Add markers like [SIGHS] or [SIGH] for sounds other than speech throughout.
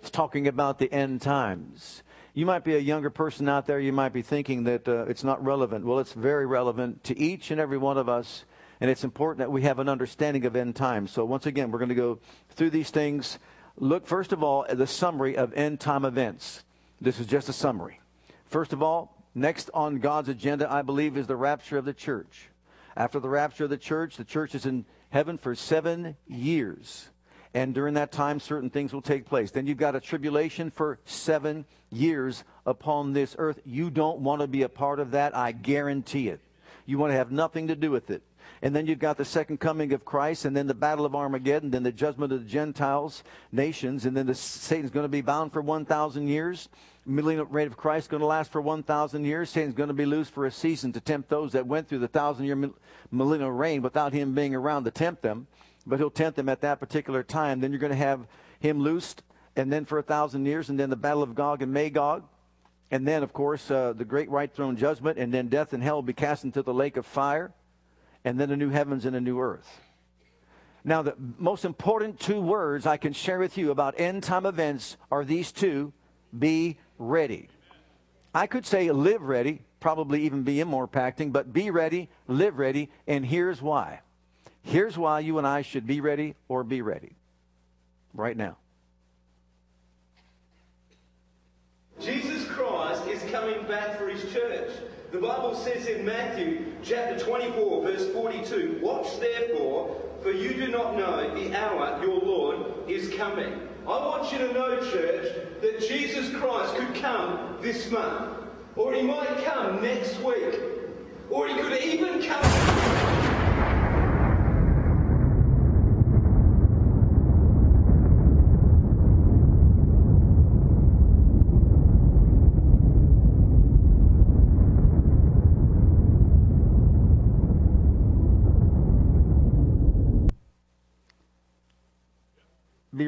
It's talking about the end times. You might be a younger person out there, you might be thinking that uh, it's not relevant. Well, it's very relevant to each and every one of us, and it's important that we have an understanding of end times. So, once again, we're going to go through these things. Look, first of all, at the summary of end time events. This is just a summary. First of all, next on God's agenda, I believe, is the rapture of the church. After the rapture of the church, the church is in heaven for seven years. And during that time, certain things will take place. Then you've got a tribulation for seven years upon this earth. You don't want to be a part of that. I guarantee it. You want to have nothing to do with it. And then you've got the second coming of Christ, and then the battle of Armageddon, and then the judgment of the Gentiles, nations, and then the, Satan's going to be bound for 1,000 years. Millennial reign of Christ is going to last for 1,000 years. Satan's going to be loose for a season to tempt those that went through the thousand year millennial reign without him being around to tempt them but he'll tempt them at that particular time. Then you're going to have him loosed, and then for a thousand years, and then the battle of Gog and Magog. And then, of course, uh, the great white throne judgment, and then death and hell will be cast into the lake of fire, and then a new heavens and a new earth. Now, the most important two words I can share with you about end time events are these two be ready. I could say live ready, probably even be more impacting, but be ready, live ready, and here's why. Here's why you and I should be ready or be ready right now. Jesus Christ is coming back for his church. The Bible says in Matthew chapter 24, verse 42 Watch therefore, for you do not know the hour your Lord is coming. I want you to know, church, that Jesus Christ could come this month, or he might come next week, or he could even come.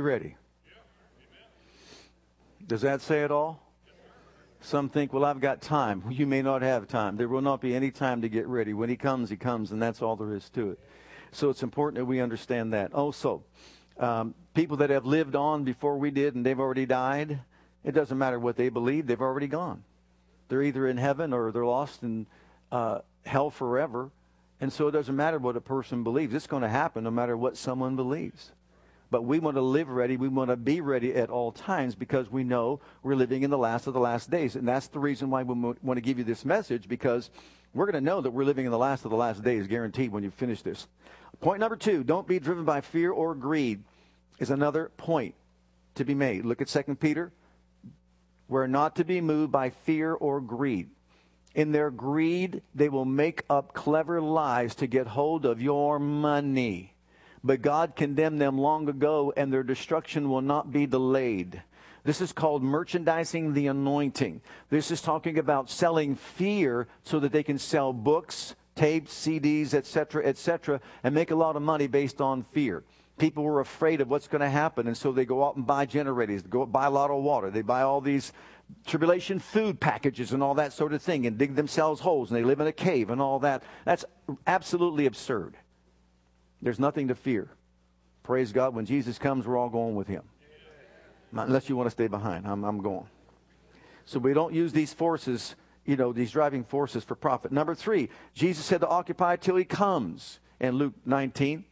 Ready. Does that say it all? Some think, well, I've got time. You may not have time. There will not be any time to get ready. When he comes, he comes, and that's all there is to it. So it's important that we understand that. Also, um, people that have lived on before we did and they've already died, it doesn't matter what they believe, they've already gone. They're either in heaven or they're lost in uh, hell forever. And so it doesn't matter what a person believes. It's going to happen no matter what someone believes. But we want to live ready. We want to be ready at all times because we know we're living in the last of the last days. And that's the reason why we want to give you this message because we're going to know that we're living in the last of the last days, guaranteed, when you finish this. Point number two don't be driven by fear or greed, is another point to be made. Look at 2 Peter. We're not to be moved by fear or greed. In their greed, they will make up clever lies to get hold of your money. But God condemned them long ago, and their destruction will not be delayed. This is called merchandising the anointing. This is talking about selling fear so that they can sell books, tapes, CDs, etc., etc., and make a lot of money based on fear. People were afraid of what's going to happen, and so they go out and buy generators, go buy a lot of water, they buy all these tribulation food packages and all that sort of thing, and dig themselves holes, and they live in a cave and all that. That's absolutely absurd. There's nothing to fear. Praise God. When Jesus comes, we're all going with him. Unless you want to stay behind. I'm, I'm going. So we don't use these forces, you know, these driving forces for profit. Number three, Jesus said to occupy till he comes in Luke 19.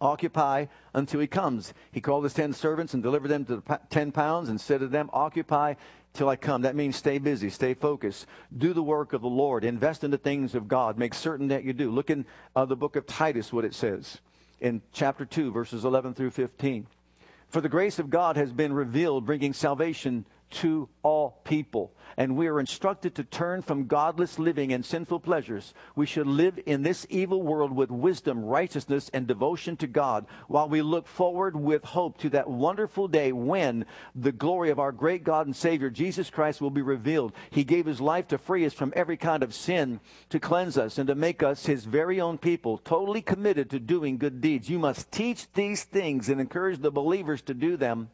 Occupy until he comes. He called his ten servants and delivered them to the ten pounds and said to them, Occupy till I come. That means stay busy, stay focused, do the work of the Lord, invest in the things of God, make certain that you do. Look in uh, the book of Titus, what it says in chapter 2, verses 11 through 15. For the grace of God has been revealed, bringing salvation to all people. And we are instructed to turn from godless living and sinful pleasures. We should live in this evil world with wisdom, righteousness, and devotion to God while we look forward with hope to that wonderful day when the glory of our great God and Savior, Jesus Christ, will be revealed. He gave his life to free us from every kind of sin, to cleanse us, and to make us his very own people, totally committed to doing good deeds. You must teach these things and encourage the believers to do them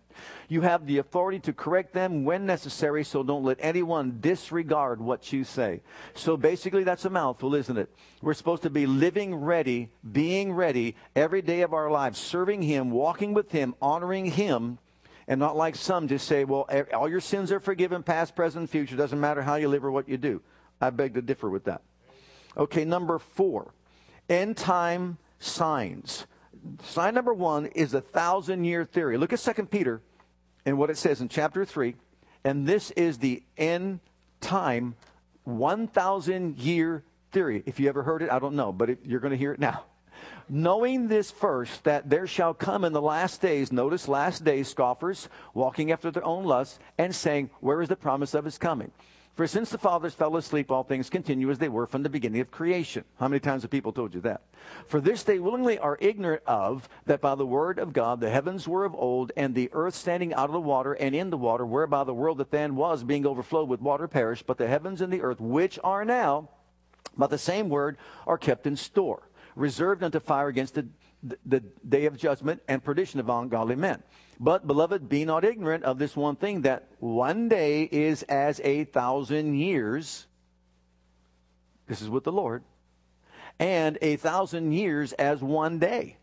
you have the authority to correct them when necessary, so don't let anyone disregard what you say. So basically, that's a mouthful, isn't it? We're supposed to be living ready, being ready every day of our lives, serving Him, walking with Him, honoring Him, and not like some just say, well, all your sins are forgiven, past, present, future. Doesn't matter how you live or what you do. I beg to differ with that. Okay, number four end time signs. Sign number one is a thousand year theory. Look at 2 Peter and what it says in chapter 3. And this is the end time 1,000 year theory. If you ever heard it, I don't know, but you're going to hear it now. Knowing this first, that there shall come in the last days, notice last days, scoffers, walking after their own lusts, and saying, Where is the promise of his coming? For since the fathers fell asleep, all things continue as they were from the beginning of creation. How many times have people told you that? For this they willingly are ignorant of, that by the word of God the heavens were of old, and the earth standing out of the water and in the water, whereby the world that then was, being overflowed with water, perished. But the heavens and the earth, which are now, by the same word, are kept in store, reserved unto fire against the, the, day of judgment and perdition of ungodly men. But, beloved, be not ignorant of this one thing that one day is as a thousand years. This is with the Lord. And a thousand years as one day.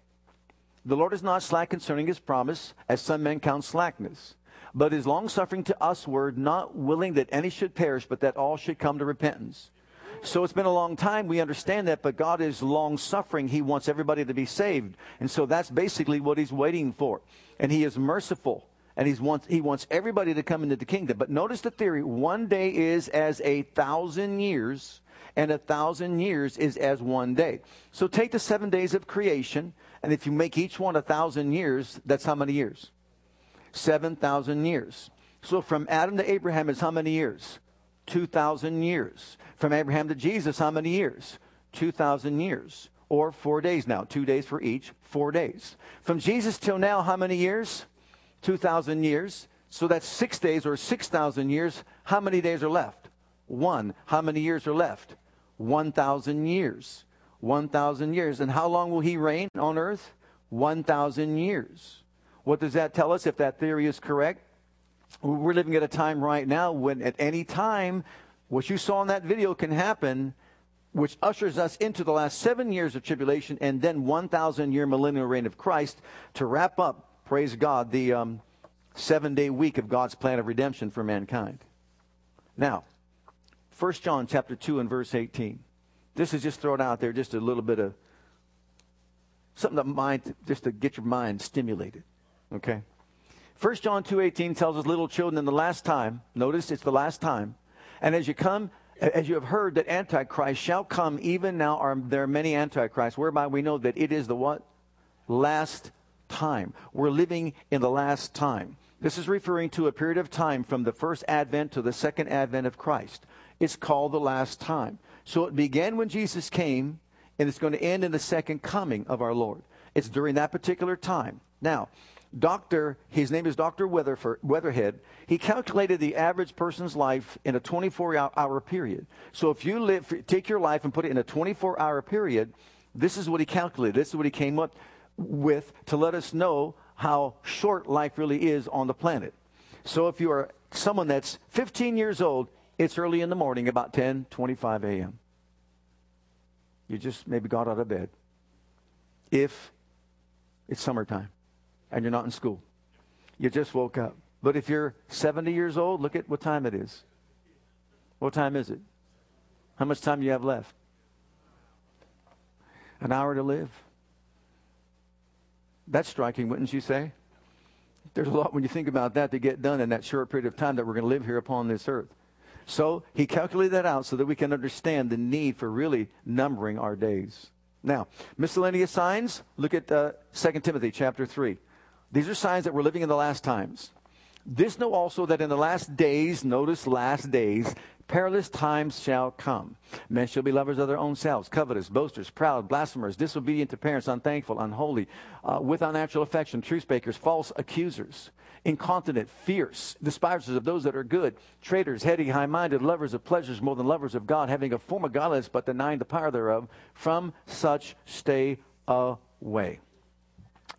The Lord is not slack concerning his promise, as some men count slackness, but is longsuffering to usward, not willing that any should perish, but that all should come to repentance. So it's been a long time. We understand that, but God is long suffering. He wants everybody to be saved. And so that's basically what He's waiting for. And He is merciful. And he's wants, he wants everybody to come into the kingdom. But notice the theory one day is as a thousand years, and a thousand years is as one day. So take the seven days of creation, and if you make each one a thousand years, that's how many years? 7,000 years. So from Adam to Abraham is how many years? 2,000 years. From Abraham to Jesus, how many years? 2,000 years. Or four days now. Two days for each, four days. From Jesus till now, how many years? 2,000 years. So that's six days or 6,000 years. How many days are left? One. How many years are left? 1,000 years. 1,000 years. And how long will he reign on earth? 1,000 years. What does that tell us if that theory is correct? We're living at a time right now when at any time, what you saw in that video can happen, which ushers us into the last seven years of tribulation and then 1,000 year millennial reign of Christ to wrap up, praise God, the um, seven day week of God's plan of redemption for mankind. Now, 1 John chapter 2 and verse 18. This is just thrown out there, just a little bit of something that mind, just to get your mind stimulated. Okay? 1 John 2:18 tells us little children in the last time, notice it's the last time. And as you come as you have heard that antichrist shall come even now are there are many antichrists whereby we know that it is the what? Last time. We're living in the last time. This is referring to a period of time from the first advent to the second advent of Christ. It's called the last time. So it began when Jesus came and it's going to end in the second coming of our Lord. It's during that particular time. Now, Doctor, his name is Dr. Weatherhead. He calculated the average person's life in a 24 hour period. So if you live, take your life and put it in a 24 hour period, this is what he calculated. This is what he came up with to let us know how short life really is on the planet. So if you are someone that's 15 years old, it's early in the morning, about 10, 25 a.m. You just maybe got out of bed. If it's summertime and you're not in school. You just woke up. But if you're 70 years old, look at what time it is. What time is it? How much time do you have left? An hour to live. That's striking, wouldn't you say? There's a lot when you think about that to get done in that short period of time that we're going to live here upon this earth. So he calculated that out so that we can understand the need for really numbering our days. Now, miscellaneous signs, look at uh, 2 Timothy chapter 3. These are signs that we're living in the last times. This know also that in the last days, notice last days, perilous times shall come. Men shall be lovers of their own selves, covetous, boasters, proud, blasphemers, disobedient to parents, unthankful, unholy, uh, with unnatural affection, truth speakers, false accusers, incontinent, fierce, despisers of those that are good, traitors, heady, high minded, lovers of pleasures more than lovers of God, having a form of godliness but denying the power thereof. From such stay away.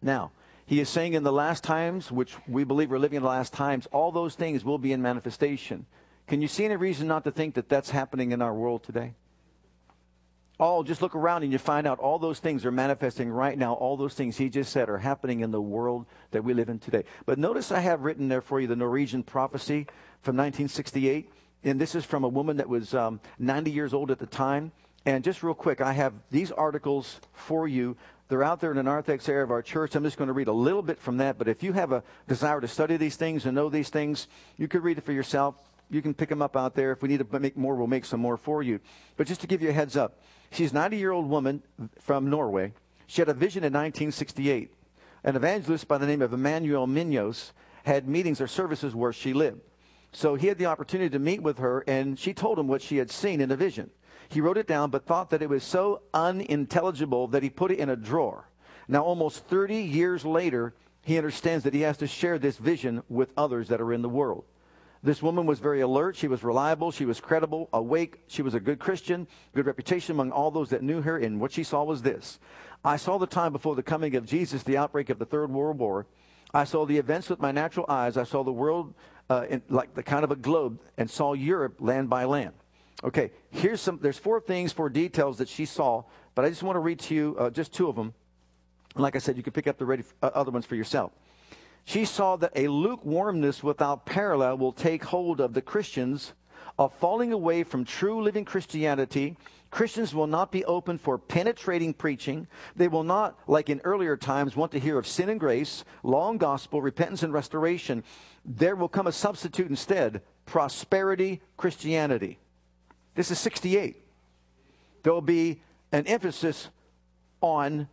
Now, he is saying in the last times, which we believe we're living in the last times, all those things will be in manifestation. Can you see any reason not to think that that's happening in our world today? All, just look around and you find out all those things are manifesting right now. All those things he just said are happening in the world that we live in today. But notice I have written there for you the Norwegian prophecy from 1968. And this is from a woman that was um, 90 years old at the time. And just real quick, I have these articles for you they're out there in the narthex area of our church. I'm just going to read a little bit from that. But if you have a desire to study these things and know these things, you could read it for yourself. You can pick them up out there. If we need to make more, we'll make some more for you. But just to give you a heads up, she's a 90 year old woman from Norway. She had a vision in 1968. An evangelist by the name of Emmanuel Minos had meetings or services where she lived. So he had the opportunity to meet with her, and she told him what she had seen in a vision. He wrote it down, but thought that it was so unintelligible that he put it in a drawer. Now, almost 30 years later, he understands that he has to share this vision with others that are in the world. This woman was very alert. She was reliable. She was credible, awake. She was a good Christian, good reputation among all those that knew her. And what she saw was this I saw the time before the coming of Jesus, the outbreak of the Third World War. I saw the events with my natural eyes. I saw the world uh, in, like the kind of a globe and saw Europe land by land. Okay, here's some, there's four things, four details that she saw, but I just want to read to you uh, just two of them. Like I said, you can pick up the ready, uh, other ones for yourself. She saw that a lukewarmness without parallel will take hold of the Christians of falling away from true living Christianity. Christians will not be open for penetrating preaching. They will not, like in earlier times, want to hear of sin and grace, and gospel, repentance and restoration. There will come a substitute instead prosperity Christianity. This is 68. There will be an emphasis on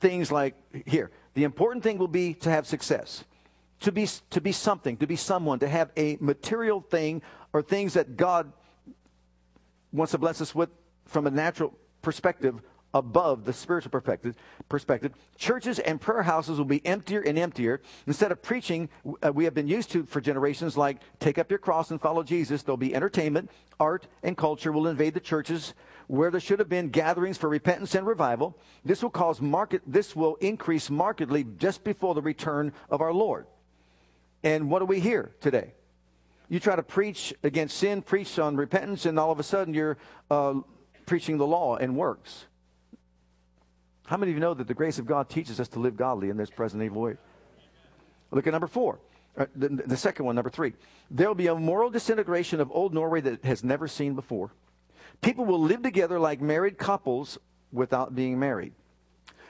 things like here. The important thing will be to have success, to be, to be something, to be someone, to have a material thing or things that God wants to bless us with from a natural perspective above the spiritual perspective, perspective. Churches and prayer houses will be emptier and emptier. Instead of preaching, uh, we have been used to for generations, like take up your cross and follow Jesus, there'll be entertainment, art, and culture will invade the churches where there should have been gatherings for repentance and revival. This will cause market, this will increase markedly just before the return of our Lord. And what do we hear today? You try to preach against sin, preach on repentance, and all of a sudden you're uh, preaching the law and works. How many of you know that the grace of God teaches us to live godly in this present evil age? Look at number four. Uh, the, the second one, number three. There will be a moral disintegration of old Norway that has never seen before. People will live together like married couples without being married.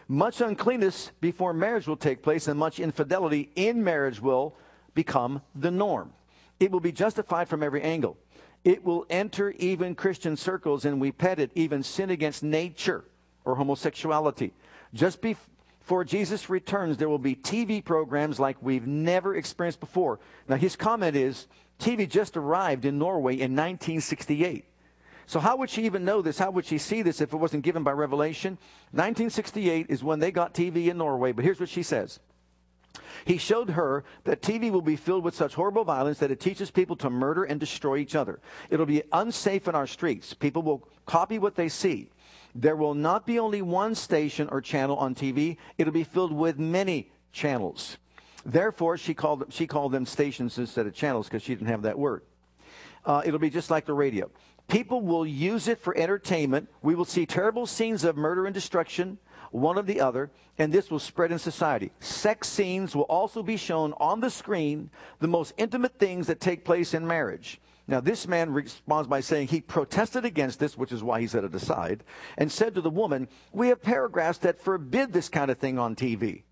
Much uncleanness before marriage will take place, and much infidelity in marriage will become the norm. It will be justified from every angle. It will enter even Christian circles, and we pet it, even sin against nature or homosexuality. Just before Jesus returns, there will be TV programs like we've never experienced before. Now, his comment is TV just arrived in Norway in 1968. So, how would she even know this? How would she see this if it wasn't given by revelation? 1968 is when they got TV in Norway, but here's what she says. He showed her that TV will be filled with such horrible violence that it teaches people to murder and destroy each other. It'll be unsafe in our streets. People will copy what they see. There will not be only one station or channel on TV, it'll be filled with many channels. Therefore, she called, she called them stations instead of channels because she didn't have that word. Uh, it'll be just like the radio. People will use it for entertainment. We will see terrible scenes of murder and destruction, one of the other, and this will spread in society. Sex scenes will also be shown on the screen, the most intimate things that take place in marriage. Now, this man responds by saying he protested against this, which is why he set it aside, and said to the woman, We have paragraphs that forbid this kind of thing on TV.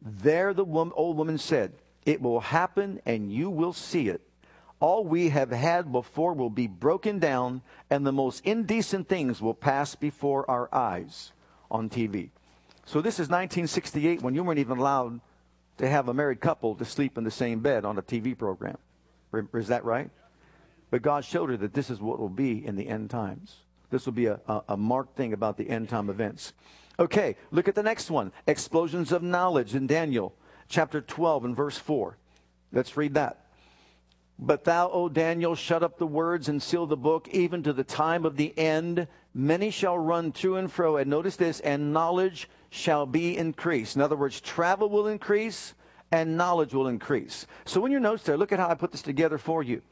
There, the woman, old woman said, It will happen and you will see it. All we have had before will be broken down, and the most indecent things will pass before our eyes on TV. So, this is 1968 when you weren't even allowed to have a married couple to sleep in the same bed on a TV program. Is that right? But God showed her that this is what will be in the end times. This will be a, a, a marked thing about the end time events. Okay, look at the next one explosions of knowledge in Daniel chapter 12 and verse 4. Let's read that. But thou, O Daniel, shut up the words and seal the book, even to the time of the end. Many shall run to and fro. And notice this, and knowledge shall be increased. In other words, travel will increase and knowledge will increase. So when your notes there, look at how I put this together for you.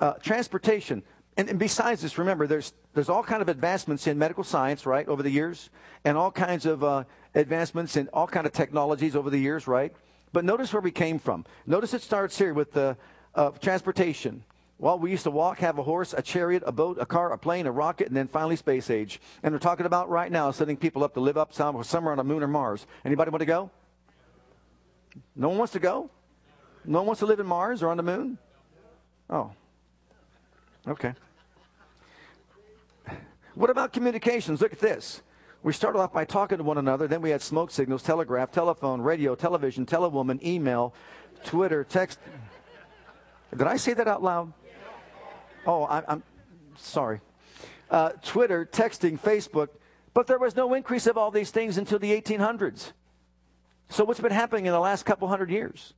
Uh, transportation. And, and, besides this, remember, there's, there's all kind of advancements in medical science, right, over the years, and all kinds of uh, advancements in all kind of technologies over the years, right? But notice where we came from. Notice it starts here with the uh, transportation. Well, we used to walk, have a horse, a chariot, a boat, a car, a plane, a rocket, and then finally space age. And we're talking about right now setting people up to live up somewhere on the moon or Mars. Anybody want to go? No one wants to go? No one wants to live in Mars or on the moon? Oh. Okay. What about communications? Look at this. We started off by talking to one another, then we had smoke signals, telegraph, telephone, radio, television, telewoman, email, Twitter, text. Did I say that out loud? Oh, I, am sorry. Uh, Twitter, texting, Facebook, but there was no increase of all these things until the 1800s. So, what's been happening in the last couple hundred years?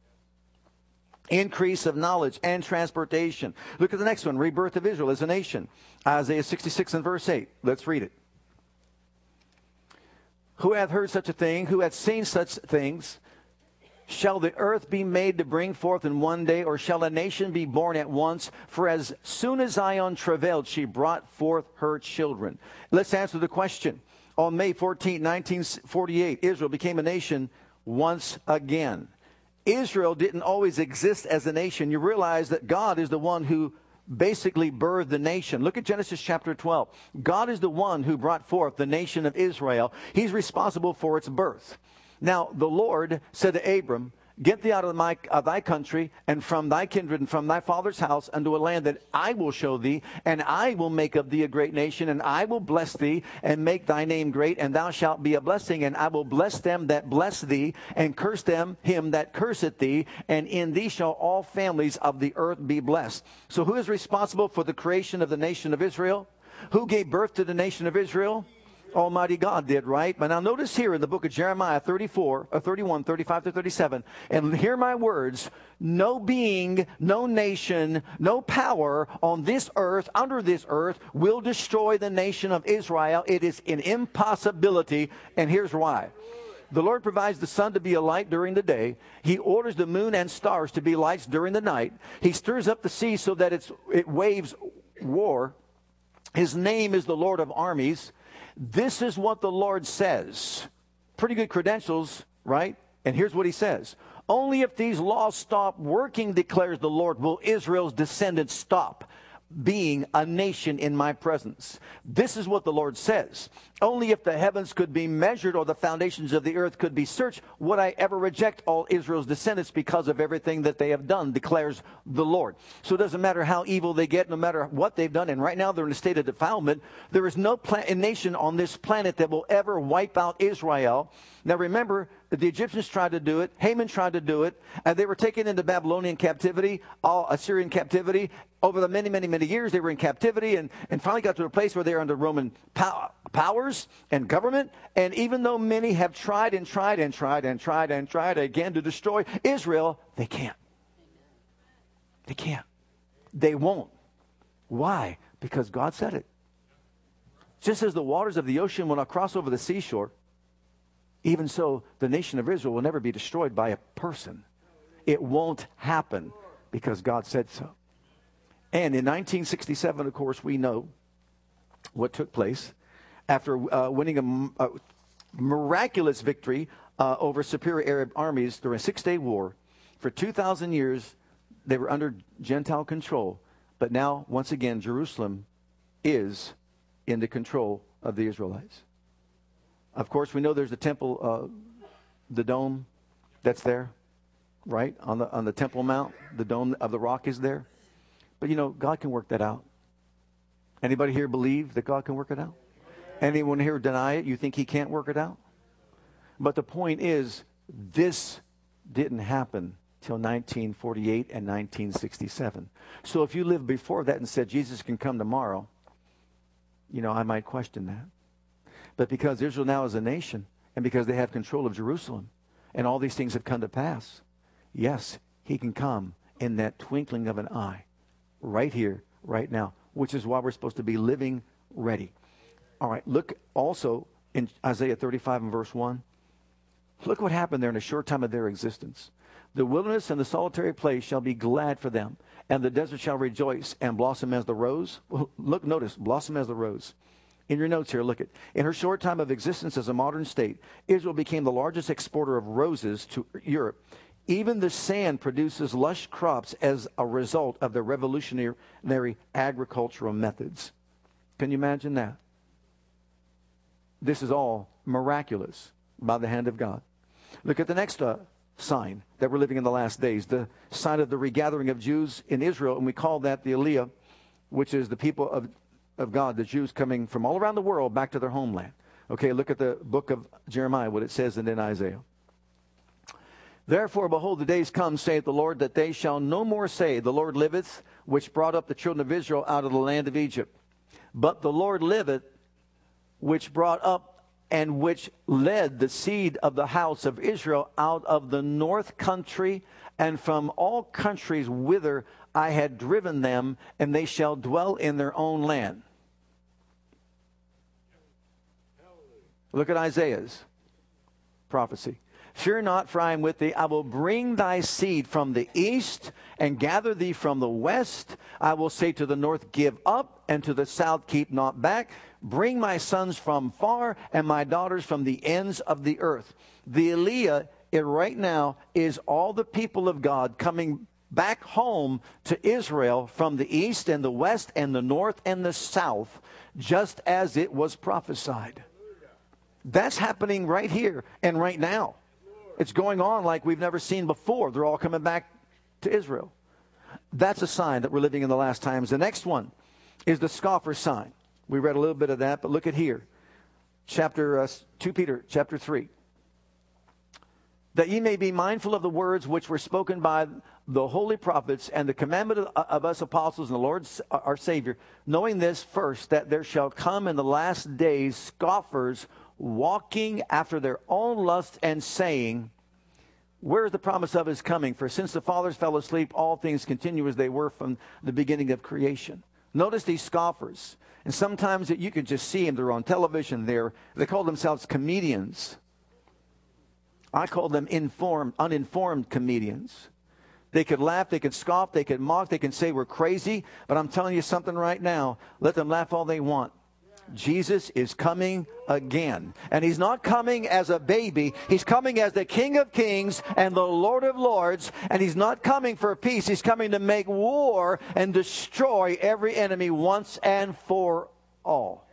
Increase of knowledge and transportation. Look at the next one rebirth of Israel as a nation. Isaiah 66 and verse 8. Let's read it. Who hath heard such a thing? Who hath seen such things? Shall the earth be made to bring forth in one day, or shall a nation be born at once? For as soon as Zion travailed, she brought forth her children. Let's answer the question. On May 14, 1948, Israel became a nation once again. Israel didn't always exist as a nation. You realize that God is the one who basically birthed the nation. Look at Genesis chapter 12. God is the one who brought forth the nation of Israel. He's responsible for its birth. Now, the Lord said to Abram, Get thee out of, my, of thy country and from thy kindred and from thy father's house unto a land that I will show thee, and I will make of thee a great nation, and I will bless thee and make thy name great, and thou shalt be a blessing, and I will bless them that bless thee, and curse them him that curseth thee, and in thee shall all families of the earth be blessed. So who is responsible for the creation of the nation of Israel? Who gave birth to the nation of Israel? Almighty God did, right? But now notice here in the book of Jeremiah 34, or uh, 31, 35 to 37, and hear my words no being, no nation, no power on this earth, under this earth, will destroy the nation of Israel. It is an impossibility, and here's why. The Lord provides the sun to be a light during the day. He orders the moon and stars to be lights during the night. He stirs up the sea so that it waves war. His name is the Lord of armies. This is what the Lord says. Pretty good credentials, right? And here's what he says Only if these laws stop working, declares the Lord, will Israel's descendants stop being a nation in my presence. This is what the Lord says. Only if the heavens could be measured or the foundations of the earth could be searched would I ever reject all Israel's descendants because of everything that they have done, declares the Lord. So it doesn't matter how evil they get, no matter what they've done, and right now they're in a state of defilement. There is no nation on this planet that will ever wipe out Israel. Now remember, the Egyptians tried to do it. Haman tried to do it. And they were taken into Babylonian captivity, all Assyrian captivity. Over the many, many, many years, they were in captivity and, and finally got to a place where they were under Roman pow- powers and government. And even though many have tried and tried and tried and tried and tried again to destroy Israel, they can't. They can't. They won't. Why? Because God said it. Just as the waters of the ocean will not cross over the seashore, even so, the nation of Israel will never be destroyed by a person. It won't happen because God said so. And in 1967, of course, we know what took place after uh, winning a, a, miraculous victory uh, over superior Arab armies during a six day war. For 2,000 years, they were under Gentile control. But now, once again, Jerusalem is in the control of the Israelites. Of course, we know there's the temple, uh, the dome that's there, right? On the, on the Temple Mount, the dome of the rock is there. But you know, God can work that out. Anybody here believe that God can work it out? Anyone here deny it? You think he can't work it out? But the point is, this didn't happen till 1948 and 1967. So if you lived before that and said Jesus can come tomorrow, you know, I might question that. But because Israel now is a nation and because they have control of Jerusalem and all these things have come to pass, yes, he can come in that twinkling of an eye, right here, right now, which is why we're supposed to be living ready. All right, look also in Isaiah 35 and verse 1. Look what happened there in a short time of their existence. The wilderness and the solitary place shall be glad for them, and the desert shall rejoice and blossom as the rose. Look, notice, blossom as the rose. In your notes here, look at. In her short time of existence as a modern state, Israel became the largest exporter of roses to Europe. Even the sand produces lush crops as a result of the revolutionary agricultural methods. Can you imagine that? This is all miraculous by the hand of God. Look at the next uh, sign that we're living in the last days the sign of the regathering of Jews in Israel, and we call that the Aliyah, which is the people of, of God, the Jews coming from all around the world back to their homeland. Okay, look at the book of Jeremiah, what it says, and then Isaiah. Therefore, behold, the days come, saith the Lord, that they shall no more say, The Lord liveth, which brought up the children of Israel out of the land of Egypt. But the Lord liveth, which brought up and which led the seed of the house of Israel out of the north country and from all countries whither I had driven them, and they shall dwell in their own land. Look at Isaiah's prophecy. Fear not, for I am with thee. I will bring thy seed from the east and gather thee from the west. I will say to the north, Give up, and to the south, Keep not back. Bring my sons from far and my daughters from the ends of the earth. The Aliyah it right now is all the people of God coming back home to Israel from the east and the west and the north and the south, just as it was prophesied. That's happening right here and right now. It's going on like we've never seen before. They're all coming back to Israel. That's a sign that we're living in the last times. The next one is the scoffer sign. We read a little bit of that, but look at here. Chapter uh, 2 Peter chapter 3. That ye may be mindful of the words which were spoken by the holy prophets and the commandment of, of us apostles and the Lord our Savior, knowing this first, that there shall come in the last days scoffers walking after their own lust and saying, Where is the promise of his coming? For since the fathers fell asleep, all things continue as they were from the beginning of creation. Notice these scoffers. And sometimes that you can just see them. They're on television. They're, they call themselves comedians. I call them informed, uninformed comedians. They could laugh, they could scoff, they could mock, they can say we're crazy, but I'm telling you something right now. Let them laugh all they want. Jesus is coming again. And he's not coming as a baby. He's coming as the King of Kings and the Lord of Lords. And he's not coming for peace. He's coming to make war and destroy every enemy once and for all.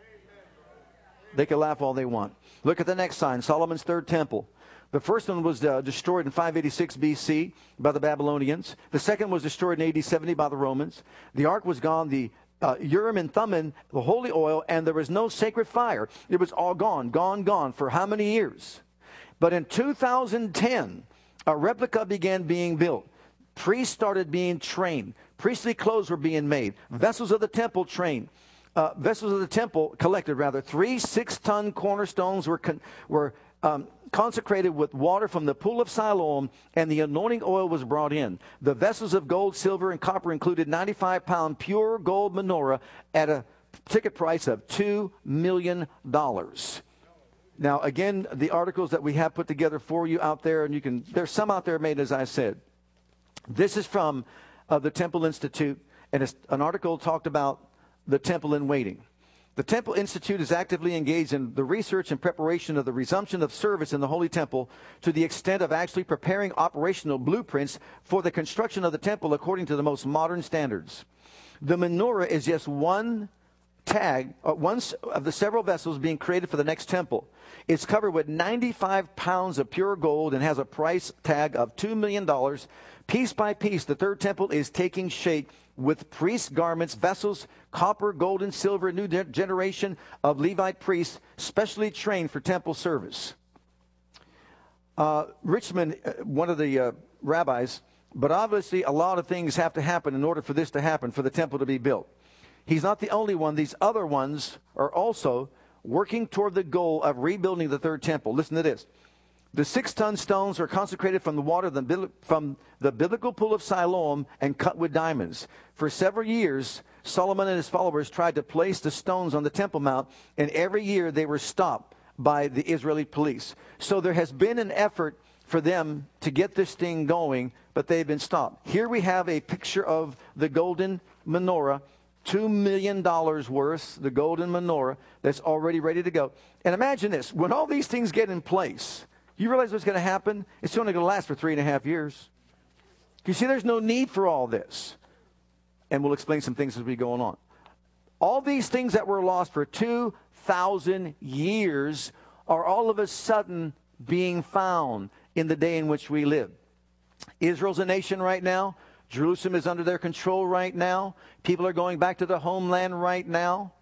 They can laugh all they want. Look at the next sign Solomon's third temple. The first one was uh, destroyed in 586 BC by the Babylonians. The second was destroyed in AD 70 by the Romans. The ark was gone. The uh, Urim and Thummim, the holy oil, and there was no sacred fire. It was all gone, gone, gone for how many years? But in 2010, a replica began being built. Priests started being trained. Priestly clothes were being made. Vessels of the temple trained. Uh, vessels of the temple collected, rather. Three six ton cornerstones were, con- were um, consecrated with water from the pool of Siloam, and the anointing oil was brought in. The vessels of gold, silver, and copper included 95 pound pure gold menorah at a ticket price of $2 million. Now, again, the articles that we have put together for you out there, and you can, there's some out there made, as I said. This is from uh, the Temple Institute, and it's an article talked about the temple in waiting. The Temple Institute is actively engaged in the research and preparation of the resumption of service in the Holy Temple to the extent of actually preparing operational blueprints for the construction of the temple according to the most modern standards. The menorah is just one tag, uh, one of the several vessels being created for the next temple. It's covered with 95 pounds of pure gold and has a price tag of $2 million. Piece by piece, the third temple is taking shape with priest garments, vessels, copper, gold, and silver, a new de- generation of Levite priests specially trained for temple service. uh, Richman, uh, one of the uh, rabbis, but obviously a lot of things have to happen in order for this to happen, for the temple to be built. He's not the only one. These other ones are also working toward the goal of rebuilding the third temple. Listen to this. The six ton stones are consecrated from the water from the biblical pool of Siloam and cut with diamonds. For several years, Solomon and his followers tried to place the stones on the Temple Mount, and every year they were stopped by the Israeli police. So there has been an effort for them to get this thing going, but they've been stopped. Here we have a picture of the golden menorah, $2 million worth, the golden menorah that's already ready to go. And imagine this when all these things get in place, you realize what's going to happen? It's only going to last for three and a half years. You see, there's no need for all this. And we'll explain some things as we go on. All these things that were lost for 2,000 years are all of a sudden being found in the day in which we live. Israel's a nation right now. Jerusalem is under their control right now. People are going back to their homeland right now.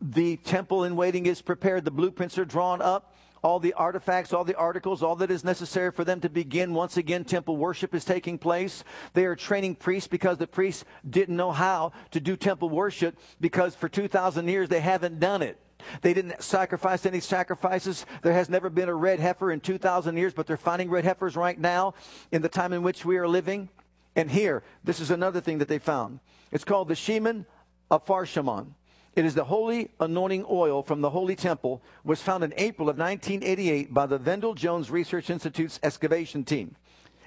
The temple in waiting is prepared. The blueprints are drawn up all the artifacts, all the articles, all that is necessary for them to begin. Once again, temple worship is taking place. They are training priests because the priests didn't know how to do temple worship because for 2,000 years they haven't done it. They didn't sacrifice any sacrifices. There has never been a red heifer in 2,000 years, but they're finding red heifers right now in the time in which we are living. And here, this is another thing that they found. It's called the Shemin of Farshaman. It is the holy anointing oil from the Holy Temple, was found in April of 1988 by the Vendyl Jones Research Institute's excavation team.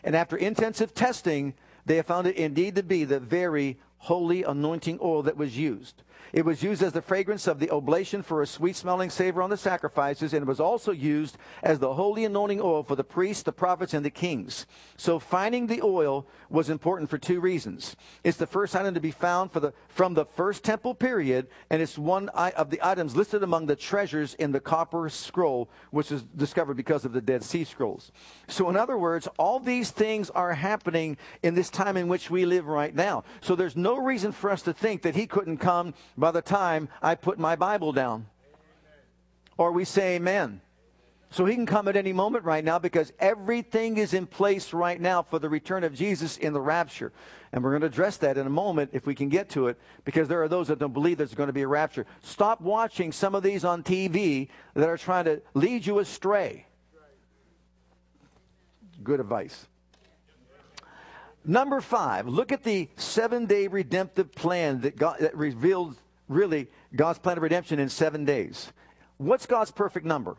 And after intensive testing, they have found it indeed to be the very holy anointing oil that was used. It was used as the fragrance of the oblation for a sweet smelling savor on the sacrifices, and it was also used as the holy anointing oil for the priests, the prophets, and the kings. So finding the oil was important for two reasons. It's the first item to be found the, from the first temple period, and it's one of the items listed among the treasures in the copper scroll, which was discovered because of the Dead Sea Scrolls. So, in other words, all these things are happening in this time in which we live right now. So, there's no reason for us to think that he couldn't come by the time I put my Bible down. Or we say amen. So he can come at any moment right now because everything is in place right now for the return of Jesus in the rapture. And we're going to address that in a moment if we can get to it because there are those that don't believe there's going to be a rapture. Stop watching some of these on TV that are trying to lead you astray. Good advice. Number five, look at the seven day redemptive plan that, God, that revealed really God's plan of redemption in seven days. What's God's perfect number?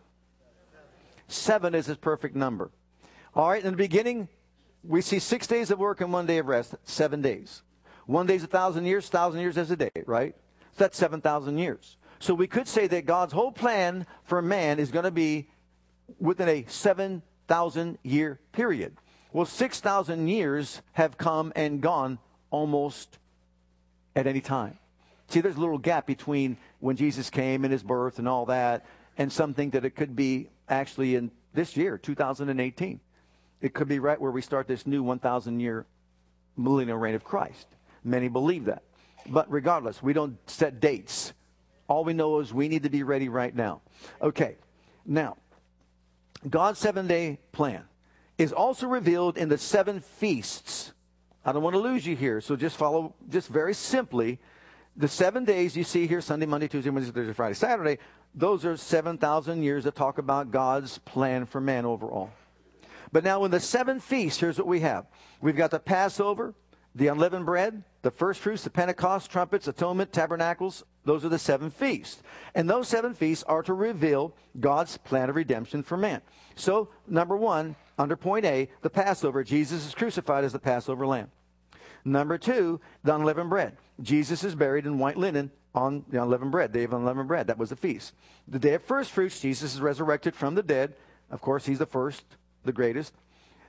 Seven is his perfect number. All right, in the beginning, we see six days of work and one day of rest, seven days. One day is a thousand years, thousand years is a day, right? So that's 7,000 years. So we could say that God's whole plan for man is going to be within a 7,000 year period. Well, 6,000 years have come and gone almost at any time. See, there's a little gap between when Jesus came and his birth and all that, and some think that it could be actually in this year, 2018. It could be right where we start this new 1,000 year millennial reign of Christ. Many believe that. But regardless, we don't set dates. All we know is we need to be ready right now. Okay, now, God's seven day plan is also revealed in the seven feasts. I don't want to lose you here, so just follow, just very simply, the seven days you see here Sunday, Monday, Tuesday, Wednesday, Thursday, Friday, Saturday those are 7,000 years that talk about God's plan for man overall. But now, in the seven feasts, here's what we have we've got the Passover, the unleavened bread, the first fruits, the Pentecost, trumpets, atonement, tabernacles. Those are the seven feasts. And those seven feasts are to reveal God's plan of redemption for man. So, number one, under point A, the Passover, Jesus is crucified as the Passover lamb. Number two, the unleavened bread. Jesus is buried in white linen on the unleavened bread, day of unleavened bread. That was the feast. The day of first fruits, Jesus is resurrected from the dead. Of course, he's the first, the greatest.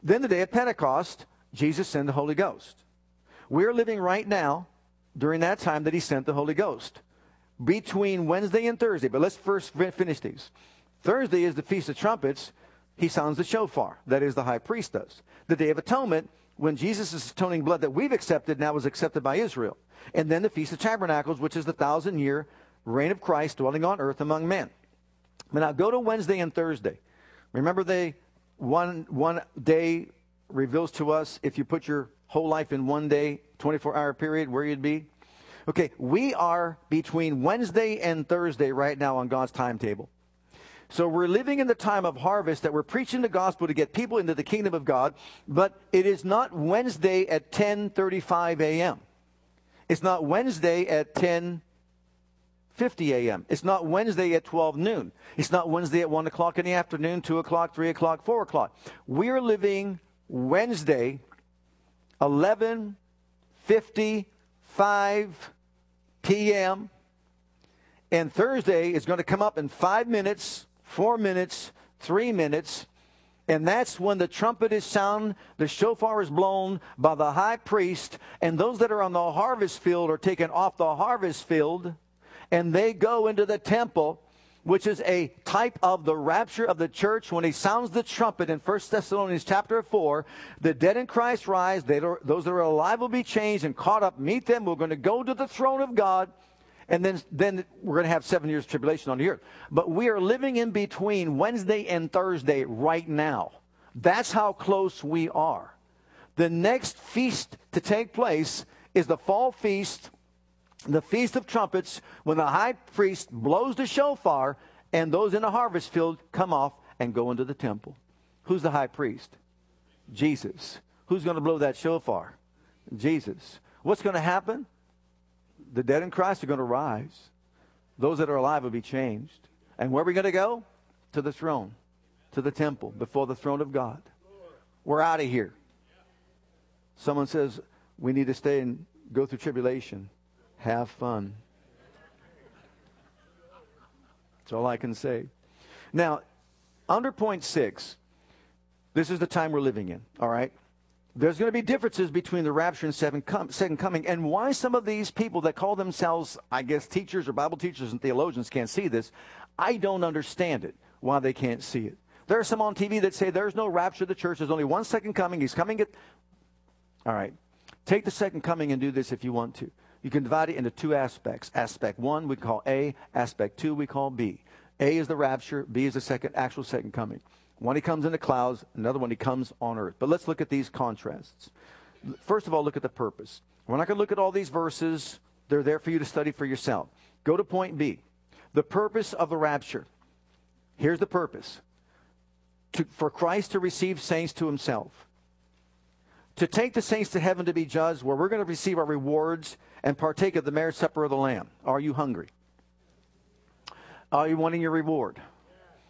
Then the day of Pentecost, Jesus sent the Holy Ghost. We're living right now during that time that he sent the Holy Ghost. Between Wednesday and Thursday, but let's first finish these. Thursday is the Feast of Trumpets. He sounds the shofar. That is, the high priest does. The Day of Atonement, when Jesus' atoning blood that we've accepted now was accepted by Israel. And then the Feast of Tabernacles, which is the thousand year reign of Christ dwelling on earth among men. But now go to Wednesday and Thursday. Remember, they one, one day reveals to us if you put your whole life in one day, 24 hour period, where you'd be. Okay, we are between Wednesday and Thursday right now on God's timetable. So we're living in the time of harvest that we're preaching the gospel to get people into the kingdom of God, but it is not Wednesday at 10:35 a.m. It's not Wednesday at 10:50 a.m. It's not Wednesday at 12 noon. It's not Wednesday at 1 o'clock in the afternoon, 2 o'clock, 3 o'clock, 4 o'clock. We are living Wednesday, 11:55 p.m. And Thursday is going to come up in five minutes four minutes, three minutes, and that's when the trumpet is sound, the shofar is blown by the high priest, and those that are on the harvest field are taken off the harvest field, and they go into the temple, which is a type of the rapture of the church when he sounds the trumpet in 1 Thessalonians chapter 4. The dead in Christ rise, are, those that are alive will be changed and caught up, meet them. We're going to go to the throne of God and then, then we're going to have seven years of tribulation on the earth. But we are living in between Wednesday and Thursday right now. That's how close we are. The next feast to take place is the fall feast, the feast of trumpets, when the high priest blows the shofar and those in the harvest field come off and go into the temple. Who's the high priest? Jesus. Who's going to blow that shofar? Jesus. What's going to happen? The dead in Christ are going to rise. Those that are alive will be changed. And where are we going to go? To the throne, to the temple, before the throne of God. We're out of here. Someone says we need to stay and go through tribulation. Have fun. That's all I can say. Now, under point six, this is the time we're living in, all right? There's going to be differences between the rapture and second coming. And why some of these people that call themselves, I guess, teachers or Bible teachers and theologians can't see this, I don't understand it, why they can't see it. There are some on TV that say there's no rapture of the church. There's only one second coming. He's coming at. All right. Take the second coming and do this if you want to. You can divide it into two aspects. Aspect one we call A, aspect two we call B. A is the rapture, B is the second actual second coming. One he comes in the clouds, another one he comes on earth. But let's look at these contrasts. First of all, look at the purpose. We're not going to look at all these verses. They're there for you to study for yourself. Go to point B. The purpose of the rapture. Here's the purpose. To, for Christ to receive saints to himself. To take the saints to heaven to be judged, where we're going to receive our rewards and partake of the marriage supper of the Lamb. Are you hungry? Are you wanting your reward?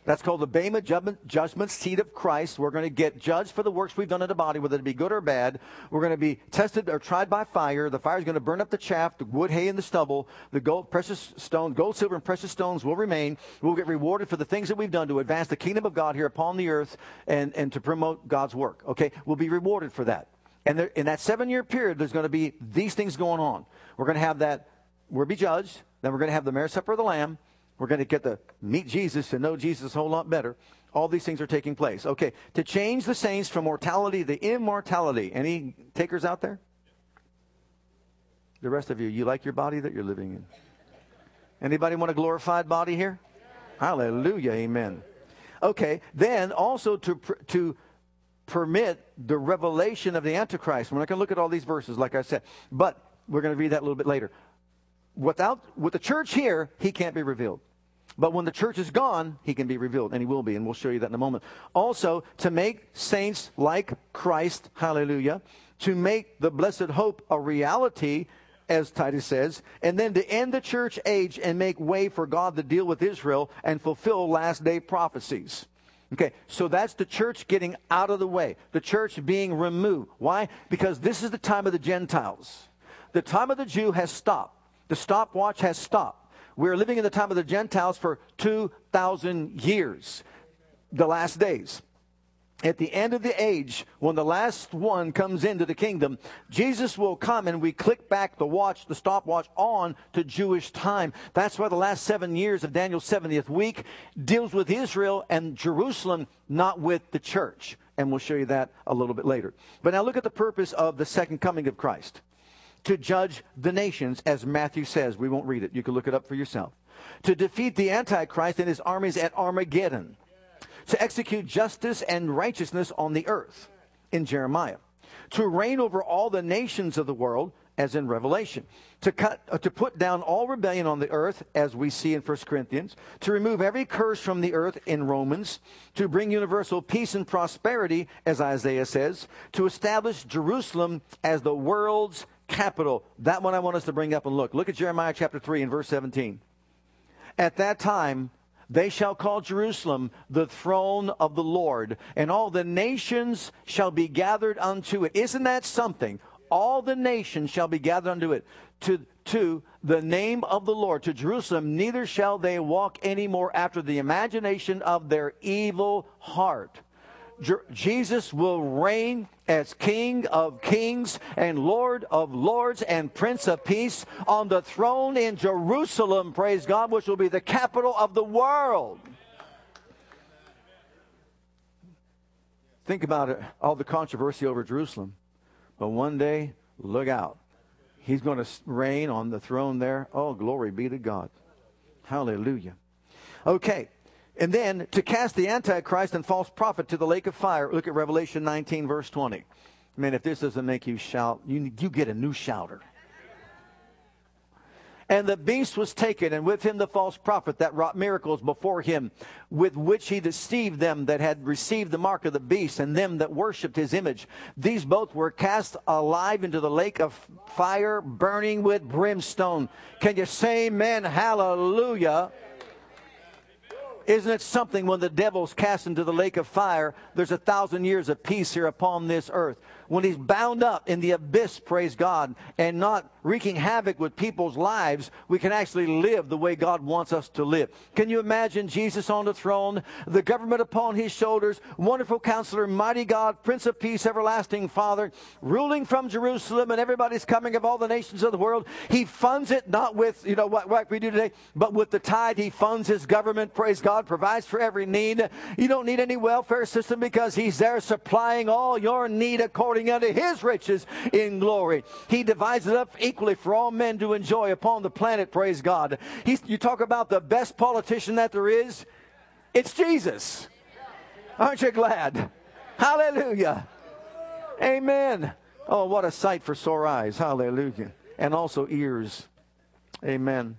That's called the Bema judgment, judgment seat of Christ. We're going to get judged for the works we've done in the body, whether it be good or bad. We're going to be tested or tried by fire. The fire is going to burn up the chaff, the wood, hay, and the stubble. The gold, precious stone, gold, silver, and precious stones will remain. We'll get rewarded for the things that we've done to advance the kingdom of God here upon the earth and, and to promote God's work. Okay? We'll be rewarded for that. And there, in that seven year period, there's going to be these things going on. We're going to have that, we'll be judged. Then we're going to have the marriage supper of the Lamb. We're going to get to meet Jesus and know Jesus a whole lot better. All these things are taking place. Okay, to change the saints from mortality to immortality. Any takers out there? The rest of you, you like your body that you're living in? Anybody want a glorified body here? Hallelujah, amen. Okay, then also to to permit the revelation of the Antichrist. We're not going to look at all these verses, like I said, but we're going to read that a little bit later. Without with the church here, he can't be revealed. But when the church is gone, he can be revealed, and he will be, and we'll show you that in a moment. Also, to make saints like Christ, hallelujah, to make the blessed hope a reality, as Titus says, and then to end the church age and make way for God to deal with Israel and fulfill last day prophecies. Okay, so that's the church getting out of the way, the church being removed. Why? Because this is the time of the Gentiles. The time of the Jew has stopped. The stopwatch has stopped. We're living in the time of the Gentiles for 2,000 years, the last days. At the end of the age, when the last one comes into the kingdom, Jesus will come and we click back the watch, the stopwatch on to Jewish time. That's why the last seven years of Daniel's 70th week deals with Israel and Jerusalem, not with the church. And we'll show you that a little bit later. But now look at the purpose of the second coming of Christ to judge the nations, as Matthew says. We won't read it. You can look it up for yourself. To defeat the Antichrist and his armies at Armageddon. to execute justice and righteousness on the earth in Jeremiah, to reign over all the nations of the world as in Revelation, to cut uh, to put down all rebellion on the earth as we see in 1 Corinthians, to remove every curse from the earth in Romans, to bring universal peace and prosperity as Isaiah says, to establish Jerusalem as the world's capital. That one I want us to bring up and look. Look at Jeremiah chapter 3 and verse 17. At that time they shall call Jerusalem the throne of the Lord, and all the nations shall be gathered unto it. Isn't that something? All the nations shall be gathered unto it. To, to the name of the Lord, to Jerusalem, neither shall they walk any more after the imagination of their evil heart. Jesus will reign as King of kings and Lord of lords and Prince of peace on the throne in Jerusalem, praise God, which will be the capital of the world. Think about it, all the controversy over Jerusalem. But one day, look out. He's going to reign on the throne there. Oh, glory be to God. Hallelujah. Okay. And then to cast the Antichrist and false prophet to the lake of fire. Look at Revelation 19, verse 20. Man, if this doesn't make you shout, you, you get a new shouter. And the beast was taken, and with him the false prophet that wrought miracles before him, with which he deceived them that had received the mark of the beast, and them that worshipped his image. These both were cast alive into the lake of fire, burning with brimstone. Can you say amen? Hallelujah. Isn't it something when the devil's cast into the lake of fire, there's a thousand years of peace here upon this earth? When he's bound up in the abyss, praise God, and not wreaking havoc with people's lives, we can actually live the way God wants us to live. Can you imagine Jesus on the throne, the government upon his shoulders, wonderful counselor, mighty God, Prince of Peace, everlasting Father, ruling from Jerusalem, and everybody's coming of all the nations of the world. He funds it not with, you know, what, what we do today, but with the tithe. He funds his government, praise God, provides for every need. You don't need any welfare system because he's there supplying all your need according unto his riches in glory. He divides it up equally equally for all men to enjoy upon the planet, praise God. He's, you talk about the best politician that there is, it's Jesus. Aren't you glad? Hallelujah. Amen. Oh, what a sight for sore eyes. Hallelujah. And also ears. Amen.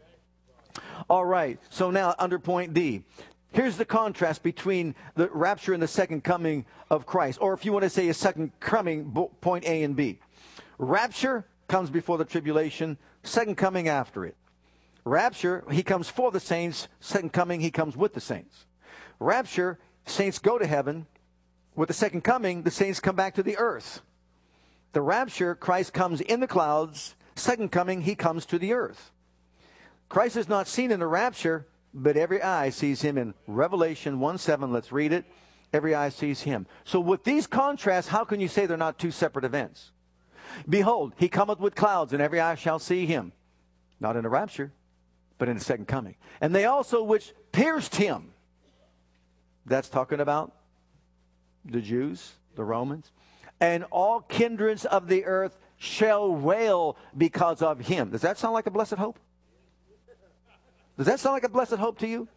All right. So now under point D. Here's the contrast between the rapture and the second coming of Christ. Or if you want to say a second coming, point A and B. Rapture comes before the tribulation, second coming after it. Rapture, he comes for the saints, second coming, he comes with the saints. Rapture, saints go to heaven. With the second coming, the saints come back to the earth. The rapture, Christ comes in the clouds. Second coming, he comes to the earth. Christ is not seen in the rapture, but every eye sees him in Revelation 1 7. Let's read it. Every eye sees him. So, with these contrasts, how can you say they're not two separate events? Behold, he cometh with clouds, and every eye shall see him. Not in a rapture, but in the second coming. And they also which pierced him. That's talking about the Jews, the Romans. And all kindreds of the earth shall wail because of him. Does that sound like a blessed hope? Does that sound like a blessed hope to you?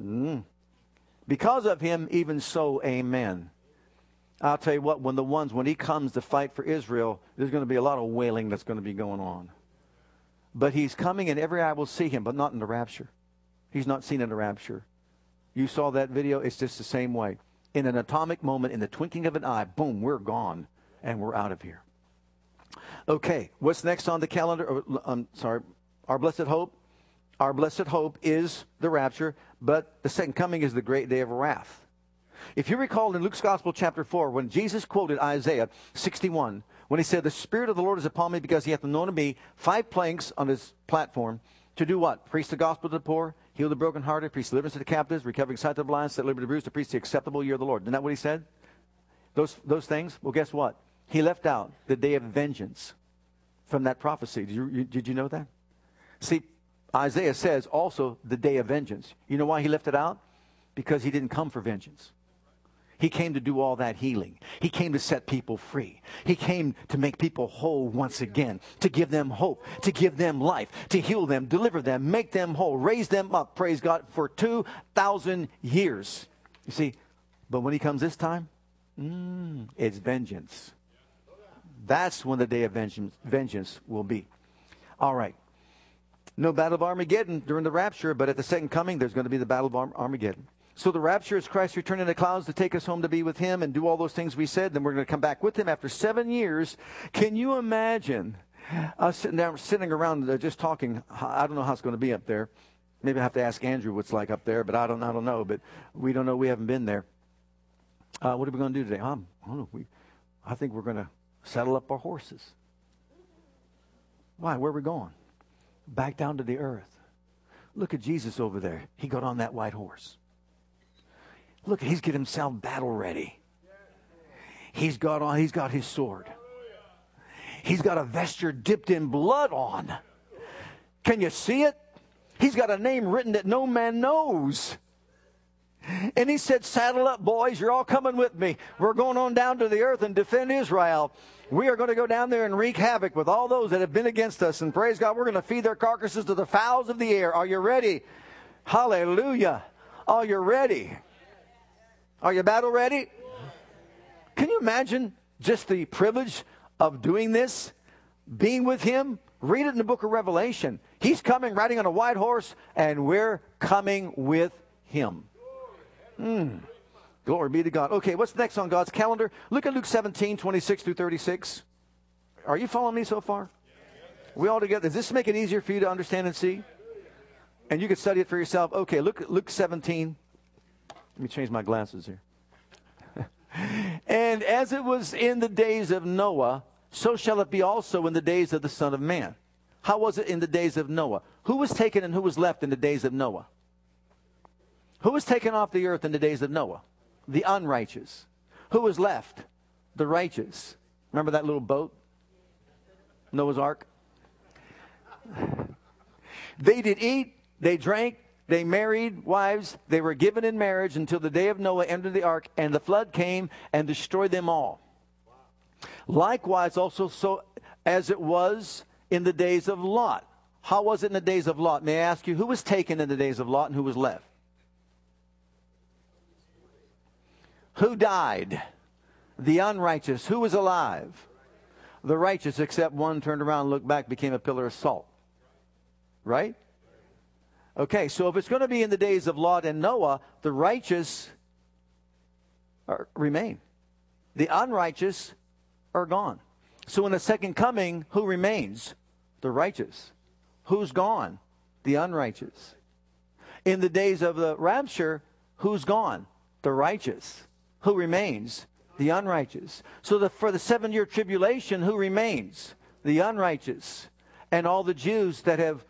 Mm. Because of him, even so, amen. I'll tell you what, when the ones, when he comes to fight for Israel, there's going to be a lot of wailing that's going to be going on. But he's coming and every eye will see him, but not in the rapture. He's not seen in the rapture. You saw that video, it's just the same way. In an atomic moment, in the twinkling of an eye, boom, we're gone and we're out of here. Okay, what's next on the calendar? I'm oh, um, sorry, our blessed hope. Our blessed hope is the rapture, but the second coming is the great day of wrath. If you recall in Luke's Gospel, chapter 4, when Jesus quoted Isaiah 61, when he said, The Spirit of the Lord is upon me because he hath anointed me five planks on his platform to do what? Preach the gospel to the poor, heal the brokenhearted, preach deliverance to the captives, recovering sight to the blind, set liberty to bruised, to preach the acceptable year of the Lord. Isn't that what he said? Those, those things? Well, guess what? He left out the day of vengeance from that prophecy. Did you, you, did you know that? See, Isaiah says also the day of vengeance. You know why he left it out? Because he didn't come for vengeance. He came to do all that healing. He came to set people free. He came to make people whole once again, to give them hope, to give them life, to heal them, deliver them, make them whole, raise them up, praise God, for 2,000 years. You see, but when he comes this time, mm, it's vengeance. That's when the day of vengeance, vengeance will be. All right. No battle of Armageddon during the rapture, but at the second coming, there's going to be the battle of Armageddon. So the rapture is Christ returning in the clouds to take us home to be with him and do all those things we said. Then we're going to come back with him after seven years. Can you imagine us sitting down, sitting around uh, just talking? I don't know how it's going to be up there. Maybe I have to ask Andrew what's like up there, but I don't, I don't know. But we don't know. We haven't been there. Uh, what are we going to do today? Um, I don't know. We, I think we're going to saddle up our horses. Why? Where are we going? Back down to the earth. Look at Jesus over there. He got on that white horse. Look, he's getting himself battle ready. He's got on, he's got his sword. He's got a vesture dipped in blood on. Can you see it? He's got a name written that no man knows. And he said, Saddle up, boys. You're all coming with me. We're going on down to the earth and defend Israel. We are going to go down there and wreak havoc with all those that have been against us. And praise God, we're going to feed their carcasses to the fowls of the air. Are you ready? Hallelujah. Are you ready? Are you battle ready? Can you imagine just the privilege of doing this? Being with him? Read it in the book of Revelation. He's coming riding on a white horse, and we're coming with him. Mm. Glory be to God. Okay, what's next on God's calendar? Look at Luke 17, 26 through 36. Are you following me so far? We all together. Does this make it easier for you to understand and see? And you can study it for yourself. Okay, look Luke 17, let me change my glasses here. [LAUGHS] and as it was in the days of Noah, so shall it be also in the days of the Son of Man. How was it in the days of Noah? Who was taken and who was left in the days of Noah? Who was taken off the earth in the days of Noah? The unrighteous. Who was left? The righteous. Remember that little boat? Noah's Ark? They did eat, they drank, they married wives. They were given in marriage until the day of Noah entered the ark, and the flood came and destroyed them all. Likewise, also, so as it was in the days of Lot. How was it in the days of Lot? May I ask you, who was taken in the days of Lot and who was left? Who died? The unrighteous. Who was alive? The righteous, except one turned around, looked back, became a pillar of salt. Right? Okay, so if it's going to be in the days of Lot and Noah, the righteous are, remain. The unrighteous are gone. So in the second coming, who remains? The righteous. Who's gone? The unrighteous. In the days of the rapture, who's gone? The righteous. Who remains? The unrighteous. So the, for the seven year tribulation, who remains? The unrighteous. And all the Jews that have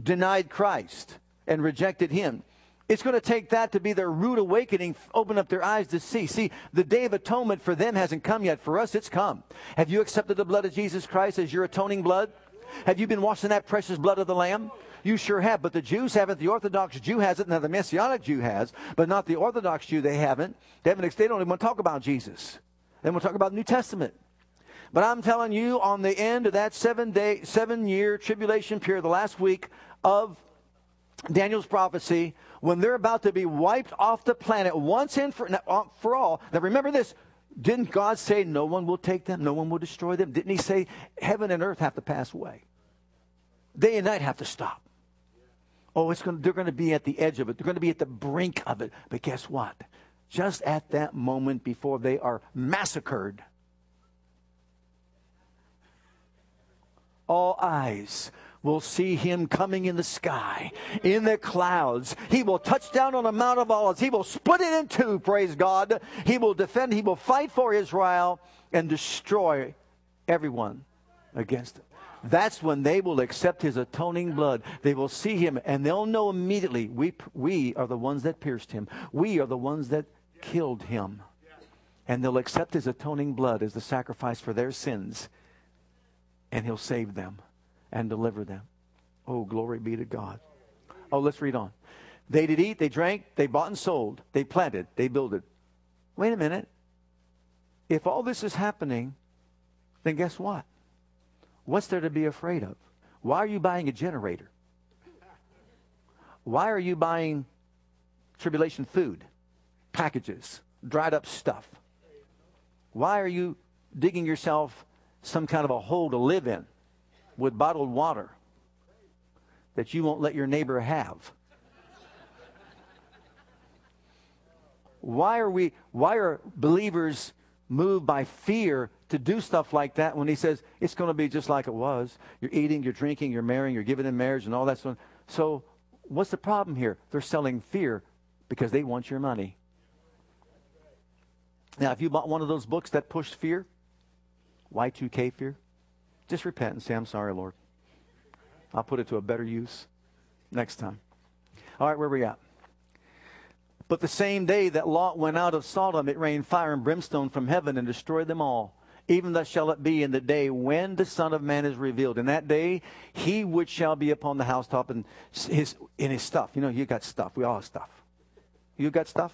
denied Christ and rejected him. It's going to take that to be their rude awakening, open up their eyes to see. See, the day of atonement for them hasn't come yet. For us, it's come. Have you accepted the blood of Jesus Christ as your atoning blood? Have you been washing that precious blood of the Lamb? You sure have, but the Jews haven't. The Orthodox Jew hasn't. Now, the Messianic Jew has, but not the Orthodox Jew. They haven't. They, haven't, they don't even want to talk about Jesus. They want to talk about the New Testament. But I'm telling you, on the end of that seven day, seven year tribulation period, the last week of Daniel's prophecy, when they're about to be wiped off the planet once and for, uh, for all. Now remember this. Didn't God say no one will take them? No one will destroy them? Didn't he say heaven and earth have to pass away? Day and night have to stop. Oh, it's going they're going to be at the edge of it. They're going to be at the brink of it. But guess what? Just at that moment before they are massacred, all eyes will see him coming in the sky, in the clouds. He will touch down on the Mount of Olives. He will split it in two, praise God. He will defend, he will fight for Israel and destroy everyone against him. That's when they will accept his atoning blood. They will see him and they'll know immediately we, we are the ones that pierced him. We are the ones that killed him. And they'll accept his atoning blood as the sacrifice for their sins, and he'll save them and deliver them. Oh, glory be to God. Oh, let's read on. They did eat, they drank, they bought and sold, they planted, they builded. wait a minute. If all this is happening, then guess what? What's there to be afraid of? Why are you buying a generator? Why are you buying tribulation food, packages, dried up stuff? Why are you digging yourself some kind of a hole to live in with bottled water that you won't let your neighbor have? Why are we why are believers moved by fear to do stuff like that when he says it's going to be just like it was? You're eating, you're drinking, you're marrying, you're giving in marriage and all that stuff. So what's the problem here? They're selling fear because they want your money. Now, if you bought one of those books that pushed fear, Y2K fear, just repent and say, I'm sorry, Lord. I'll put it to a better use next time. All right, where are we at? But the same day that Lot went out of Sodom, it rained fire and brimstone from heaven and destroyed them all. Even thus shall it be in the day when the Son of Man is revealed. In that day, he which shall be upon the housetop and his in his stuff. You know, you got stuff. We all have stuff. You got stuff?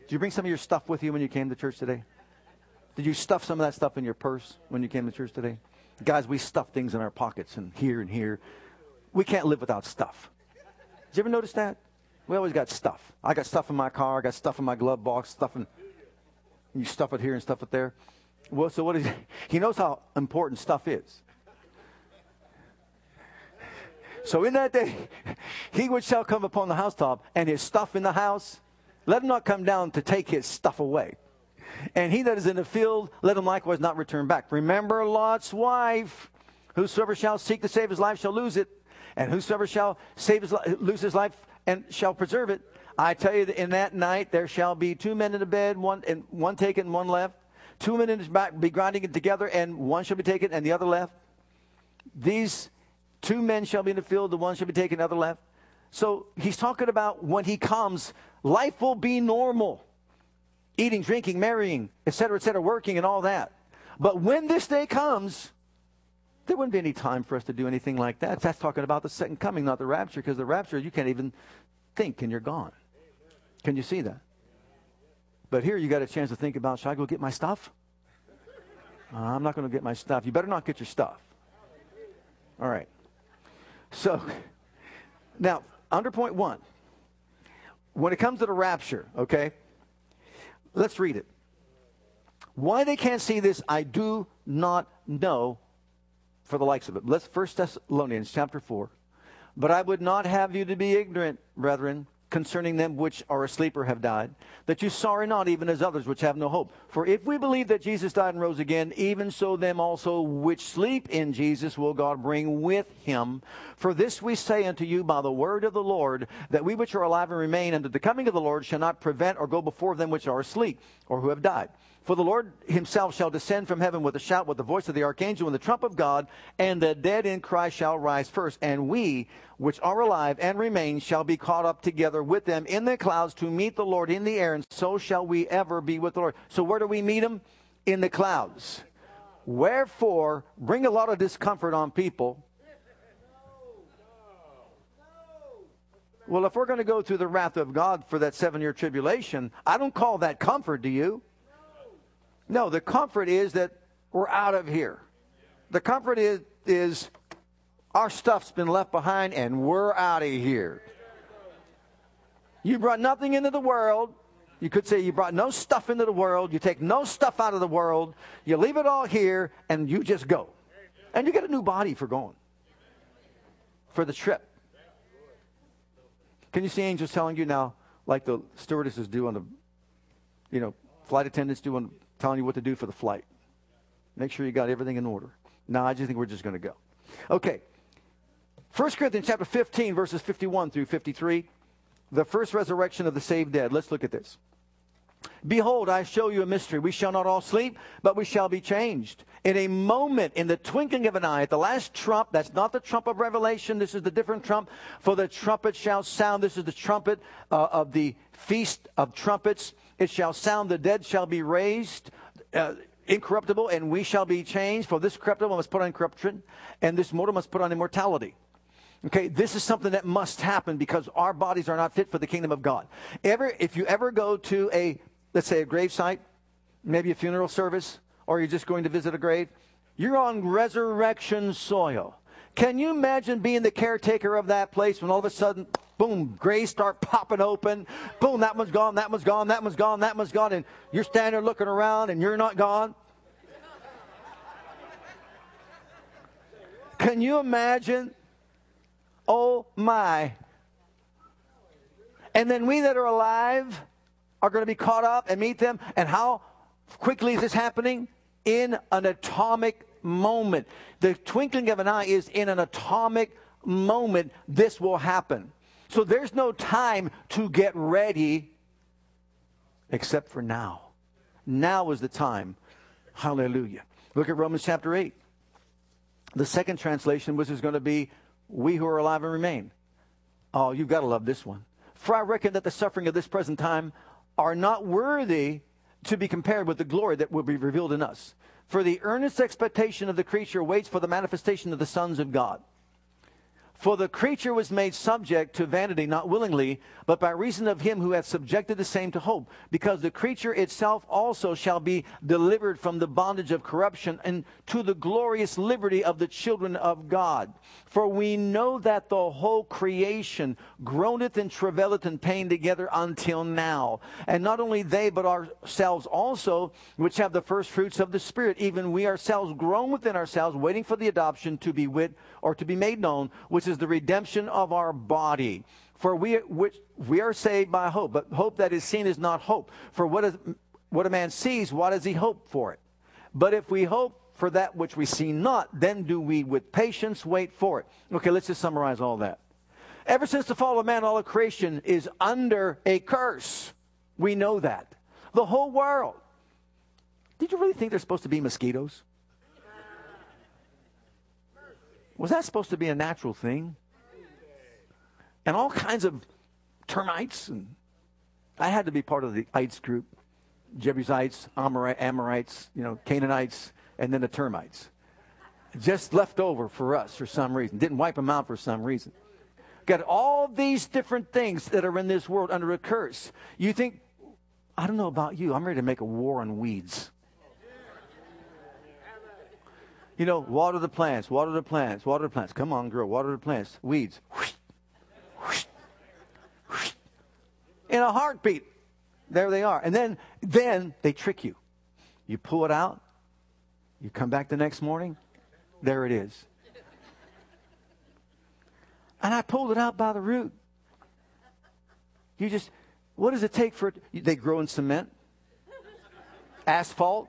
Did you bring some of your stuff with you when you came to church today? Did you stuff some of that stuff in your purse when you came to church today? Guys, we stuff things in our pockets and here and here. We can't live without stuff. Did you ever notice that? We always got stuff. I got stuff in my car. I got stuff in my glove box. Stuff in. You stuff it here and stuff it there. Well, so what is? [LAUGHS] He knows how important stuff is. So in that day, [LAUGHS] he which shall come upon the housetop, and his stuff in the house, let him not come down to take his stuff away. And he that is in the field, let him likewise not return back. Remember Lot's wife. Whosoever shall seek to save his life shall lose it, and whosoever shall save his lose his life and shall preserve it. I tell you that in that night there shall be two men in the bed, one and one taken, one left. Two men in his back be grinding it together, and one shall be taken, and the other left. These two men shall be in the field, the one shall be taken, the other left. So he's talking about when he comes, life will be normal. Eating, drinking, marrying, etc., etc., working, and all that. But when this day comes, there wouldn't be any time for us to do anything like that. That's talking about the second coming, not the rapture, because the rapture, you can't even think and you're gone. Can you see that? But here you got a chance to think about should I go get my stuff? Uh, I'm not going to get my stuff. You better not get your stuff. All right. So, now, under point one, when it comes to the rapture, okay, let's read it. Why they can't see this, I do not know for the likes of it. Let's First Thessalonians chapter 4. But I would not have you to be ignorant, brethren, concerning them which are asleep or have died, that you sorrow not even as others which have no hope. For if we believe that Jesus died and rose again, even so them also which sleep in Jesus will God bring with him. For this we say unto you by the word of the Lord, that we which are alive and remain unto the coming of the Lord shall not prevent or go before them which are asleep or who have died. For the Lord himself shall descend from heaven with a shout, with the voice of the archangel, and the trump of God, and the dead in Christ shall rise first. And we, which are alive and remain, shall be caught up together with them in the clouds to meet the Lord in the air, and so shall we ever be with the Lord. So where do we meet him? In the clouds. Wherefore, bring a lot of discomfort on people. Well, if we're going to go through the wrath of God for that seven year tribulation, I don't call that comfort, do you? No, the comfort is that we're out of here. The comfort is, is our stuff's been left behind and we're out of here. You brought nothing into the world. You could say you brought no stuff into the world. You take no stuff out of the world. You leave it all here and you just go. And you get a new body for going, for the trip. Can you see angels telling you now, like the stewardesses do on the, you know, flight attendants do on telling you what to do for the flight. Make sure you got everything in order. No, I just think we're just going to go. Okay. 1 Corinthians chapter 15, verses 51 through 53. The first resurrection of the saved dead. Let's look at this. Behold, I show you a mystery. We shall not all sleep, but we shall be changed. In a moment, in the twinkling of an eye, at the last trump, that's not the trump of Revelation, this is the different trump, for the trumpet shall sound. This is the trumpet uh, of the feast of trumpets. It shall sound, the dead shall be raised. Uh, incorruptible, and we shall be changed. For this corruptible must put on corruption, and this mortal must put on immortality. Okay, this is something that must happen because our bodies are not fit for the kingdom of God. Ever, if you ever go to a let's say a grave site, maybe a funeral service, or you're just going to visit a grave, you're on resurrection soil. Can you imagine being the caretaker of that place when all of a sudden, boom, graves start popping open? Boom, that one's gone, that one's gone, that one's gone, that one's gone, and you're standing there looking around and you're not gone? Can you imagine? Oh my. And then we that are alive are going to be caught up and meet them. And how quickly is this happening? In an atomic moment. The twinkling of an eye is in an atomic moment, this will happen. So there's no time to get ready except for now. Now is the time. Hallelujah. Look at Romans chapter 8. The second translation, which is going to be, We who are alive and remain. Oh, you've got to love this one. For I reckon that the suffering of this present time are not worthy to be compared with the glory that will be revealed in us. For the earnest expectation of the creature waits for the manifestation of the sons of God. For the creature was made subject to vanity, not willingly, but by reason of him who hath subjected the same to hope, because the creature itself also shall be delivered from the bondage of corruption and to the glorious liberty of the children of God. For we know that the whole creation groaneth and travaileth in pain together until now. And not only they, but ourselves also, which have the first fruits of the Spirit, even we ourselves groan within ourselves, waiting for the adoption to be wit or to be made known, which is the redemption of our body. For we, which, we are saved by hope, but hope that is seen is not hope. For what, is, what a man sees, what does he hope for it? But if we hope for that which we see not, then do we with patience wait for it. Okay, let's just summarize all that. Ever since the fall of man, all of creation is under a curse. We know that. The whole world. Did you really think there's supposed to be mosquitoes? Was that supposed to be a natural thing? And all kinds of termites. And I had to be part of the ites group Jebusites, Amorites, you know, Canaanites, and then the termites. Just left over for us for some reason. Didn't wipe them out for some reason. Got all these different things that are in this world under a curse. You think, I don't know about you, I'm ready to make a war on weeds. You know, water the plants, water the plants, water the plants. Come on, girl, water the plants. Weeds. In a heartbeat. There they are. And then then they trick you. You pull it out, you come back the next morning, there it is. And I pulled it out by the root. You just, what does it take for it? They grow in cement, asphalt,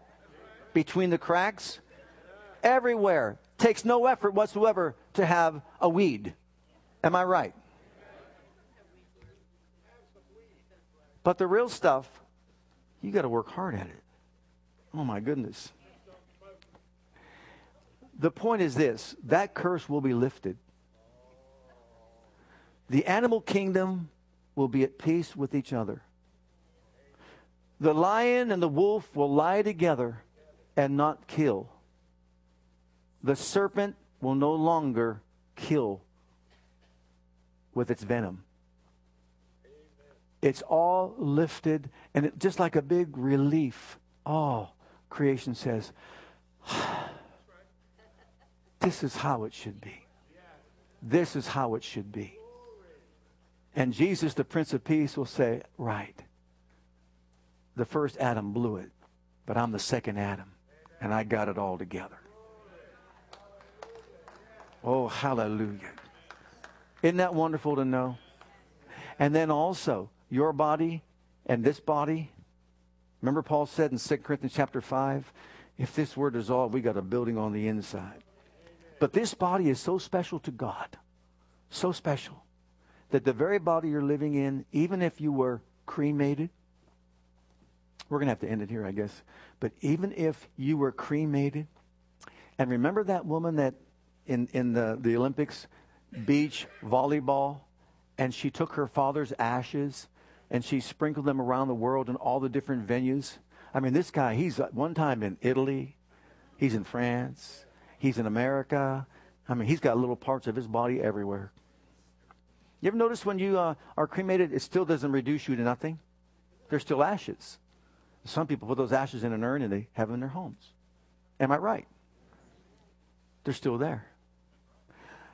between the cracks everywhere. Takes no effort whatsoever to have a weed. Am I right? But the real stuff, you got to work hard at it. Oh my goodness. The point is this that curse will be lifted. The animal kingdom will be at peace with each other. The lion and the wolf will lie together and not kill the serpent will no longer kill with its venom. It's all lifted, and it, just like a big relief. Oh, creation says, [SIGHS] This is how it should be. This is how it should be. And Jesus, the Prince of Peace, will say, Right. The first Adam blew it, but I'm the second Adam, and I got it all together. Oh, hallelujah. Isn't that wonderful to know? And then also, your body and this body. Remember, Paul said in 2 Corinthians chapter 5 if this were dissolved, we got a building on the inside. But this body is so special to God, so special, that the very body you're living in, even if you were cremated, we're going to have to end it here, I guess. But even if you were cremated, and remember that woman that in, in the, the Olympics, beach volleyball, and she took her father's ashes and she sprinkled them around the world in all the different venues. I mean, this guy, he's one time in Italy, he's in France, he's in America. I mean, he's got little parts of his body everywhere. You ever notice when you uh, are cremated, it still doesn't reduce you to nothing? There's still ashes. Some people put those ashes in an urn and they have them in their homes. Am I right? They're still there.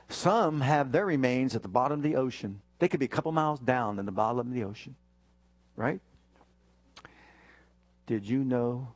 Some have their remains at the bottom of the ocean. They could be a couple miles down in the bottom of the ocean. Right? Did you know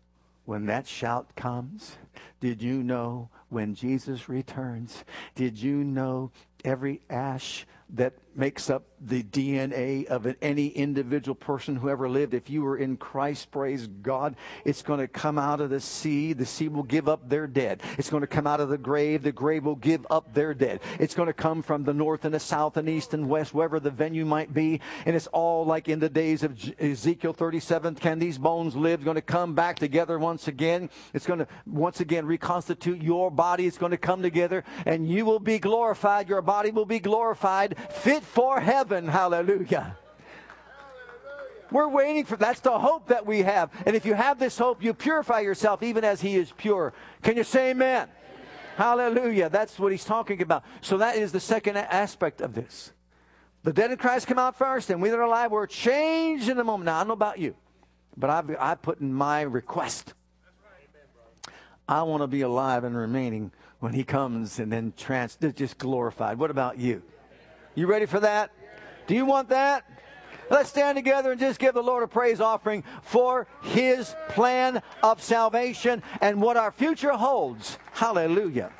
when that shout comes? Did you know when Jesus returns? Did you know every ash that makes up the DNA of any individual person who ever lived. If you were in Christ, praise God, it's going to come out of the sea. The sea will give up their dead. It's going to come out of the grave. The grave will give up their dead. It's going to come from the north and the south and east and west, wherever the venue might be. And it's all like in the days of Ezekiel 37. Can these bones live? It's going to come back together once again. It's going to once again reconstitute your body. It's going to come together and you will be glorified. Your body will be glorified, fit for heaven. Hallelujah. We're waiting for that's the hope that we have. And if you have this hope, you purify yourself even as he is pure. Can you say amen? amen? Hallelujah. That's what he's talking about. So that is the second aspect of this. The dead in Christ come out first, and we that are alive, we're changed in a moment. Now, I don't know about you, but I've, I put in my request. I want to be alive and remaining when he comes and then trans, just glorified. What about you? You ready for that? Do you want that? Let's stand together and just give the Lord a praise offering for his plan of salvation and what our future holds. Hallelujah.